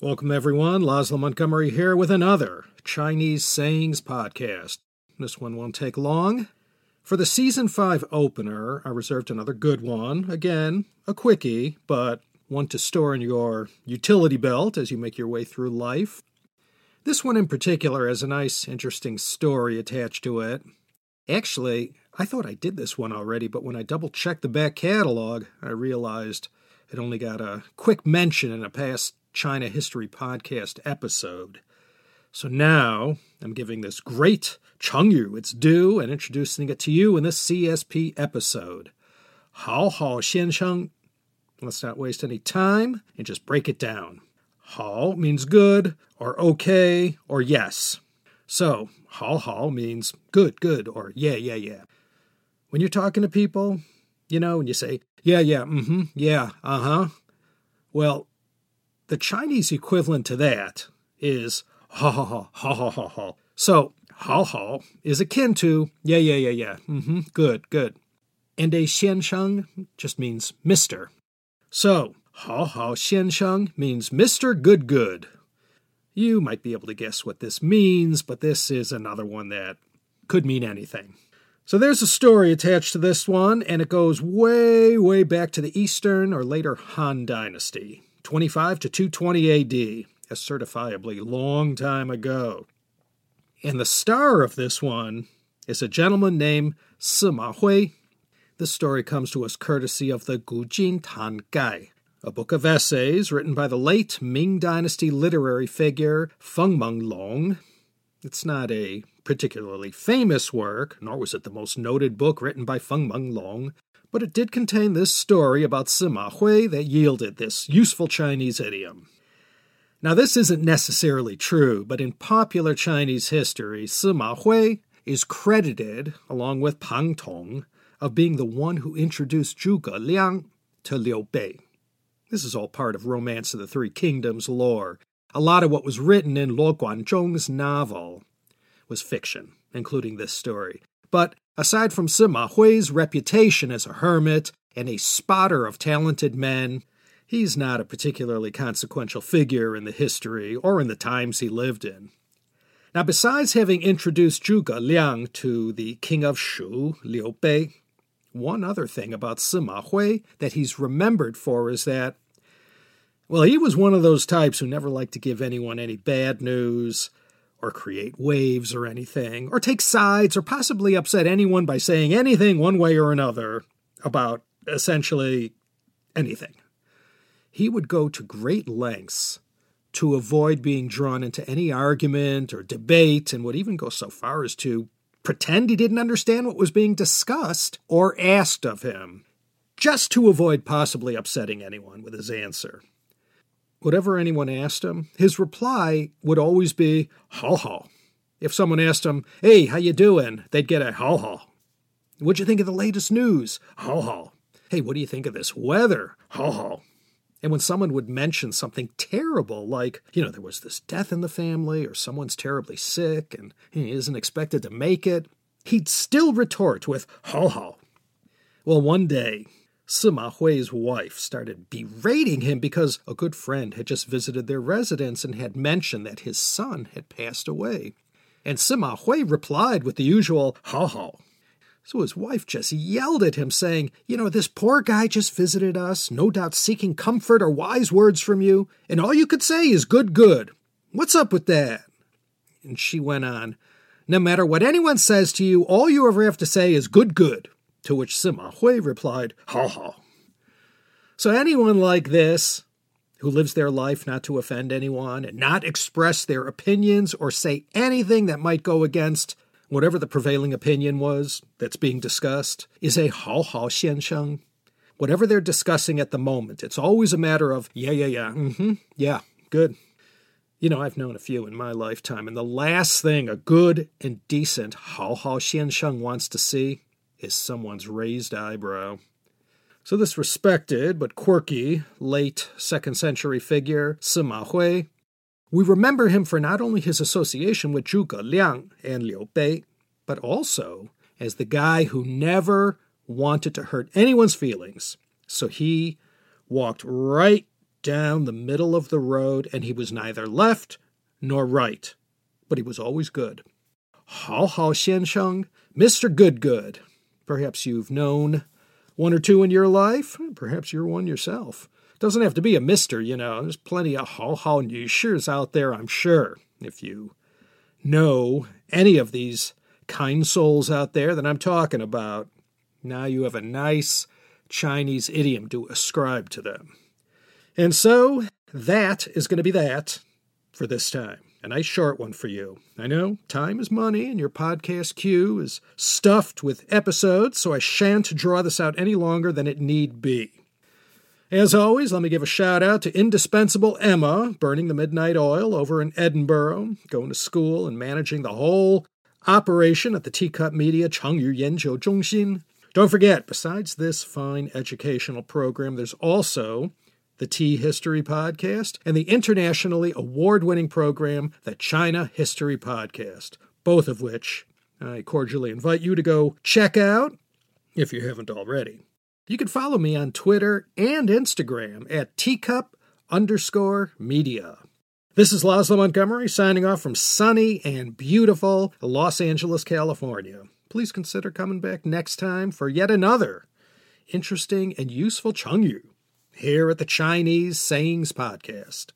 Welcome, everyone. Laszlo Montgomery here with another Chinese Sayings podcast. This one won't take long. For the season 5 opener, I reserved another good one. Again, a quickie, but one to store in your utility belt as you make your way through life. This one in particular has a nice, interesting story attached to it. Actually, I thought I did this one already, but when I double checked the back catalog, I realized it only got a quick mention in a past China History Podcast episode. So now I'm giving this great Chengyu its due and introducing it to you in this CSP episode. Hao Hao Xian Sheng. Let's not waste any time and just break it down. Hao means good, or okay, or yes. So, Hao Hao means good, good, or yeah, yeah, yeah. When you're talking to people, you know, and you say, yeah, yeah, mm hmm, yeah, uh huh. Well, the Chinese equivalent to that is ha ha ha ha ha ha. So ha ha is akin to yeah yeah yeah yeah. Mm-hmm. Good good. And a xiansheng just means Mister. So hao hao xiansheng means Mister Good Good. You might be able to guess what this means, but this is another one that could mean anything. So there's a story attached to this one, and it goes way, way back to the Eastern or later Han Dynasty. 25 to 220 AD, a certifiably long time ago. And the star of this one is a gentleman named Sima Hui. This story comes to us courtesy of the Gujin Tan Gai, a book of essays written by the late Ming Dynasty literary figure Feng Long. It's not a particularly famous work, nor was it the most noted book written by Feng Long, but it did contain this story about Sima Hui that yielded this useful Chinese idiom. Now, this isn't necessarily true, but in popular Chinese history, Sima Hui is credited, along with Pang Tong, of being the one who introduced Zhuge Liang to Liu Bei. This is all part of Romance of the Three Kingdoms lore. A lot of what was written in Luo Guanzhong's novel was fiction, including this story. But Aside from Sima Hui's reputation as a hermit and a spotter of talented men, he's not a particularly consequential figure in the history or in the times he lived in. Now, besides having introduced Zhuge Liang to the king of Shu, Liu Bei, one other thing about Sima Hui that he's remembered for is that, well, he was one of those types who never liked to give anyone any bad news, or create waves or anything, or take sides, or possibly upset anyone by saying anything one way or another about essentially anything. He would go to great lengths to avoid being drawn into any argument or debate, and would even go so far as to pretend he didn't understand what was being discussed or asked of him, just to avoid possibly upsetting anyone with his answer whatever anyone asked him, his reply would always be "hao hao." If someone asked him, "Hey, how you doing?" they'd get a "hao hao." What'd you think of the latest news? "Hao hao." Hey, what do you think of this weather? "Hao hao." And when someone would mention something terrible, like, you know, there was this death in the family, or someone's terribly sick and he isn't expected to make it, he'd still retort with "hao hao." Well, one day, Sima Hui's wife started berating him because a good friend had just visited their residence and had mentioned that his son had passed away. And Sima Hui replied with the usual "hao hao." So his wife just yelled at him, saying, You know, this poor guy just visited us, no doubt seeking comfort or wise words from you, and all you could say is good, good. What's up with that? And she went on, No matter what anyone says to you, all you ever have to say is good, good. To which Sima Hui replied, Ha ha. So anyone like this, who lives their life not to offend anyone and not express their opinions or say anything that might go against whatever the prevailing opinion was that's being discussed, is a hao hao xiansheng. Whatever they're discussing at the moment, it's always a matter of, yeah, yeah, yeah, mm-hmm, yeah, good. You know, I've known a few in my lifetime, and the last thing a good and decent hao hao xiansheng wants to see is someone's raised eyebrow. So, this respected but quirky late second century figure, Sima Hui, we remember him for not only his association with Zhuge Liang and Liu Bei, but also as the guy who never wanted to hurt anyone's feelings. So he walked right down the middle of the road, and he was neither left nor right, but he was always good. Hao Hao Xian Sheng, Mr. Good Good. Perhaps you've known one or two in your life. Hmm, perhaps you're one yourself. Doesn't have to be a mister, you know. There's plenty of Hao Hao Nishis out there, I'm sure. If you know any of these kind souls out there that I'm talking about, now you have a nice Chinese idiom to ascribe to them. And so that is going to be that for this time. A nice short one for you. I know time is money and your podcast queue is stuffed with episodes, so I shan't draw this out any longer than it need be. As always, let me give a shout out to indispensable Emma, burning the midnight oil over in Edinburgh, going to school and managing the whole operation at the Teacup Media Chengyu Yanjiu Zhongxin. Don't forget, besides this fine educational program, there's also the Tea History Podcast, and the internationally award winning program, the China History Podcast, both of which I cordially invite you to go check out if you haven't already. You can follow me on Twitter and Instagram at teacup underscore media. This is Laszlo Montgomery signing off from sunny and beautiful Los Angeles, California. Please consider coming back next time for yet another interesting and useful Chengyu here at the Chinese Sayings Podcast.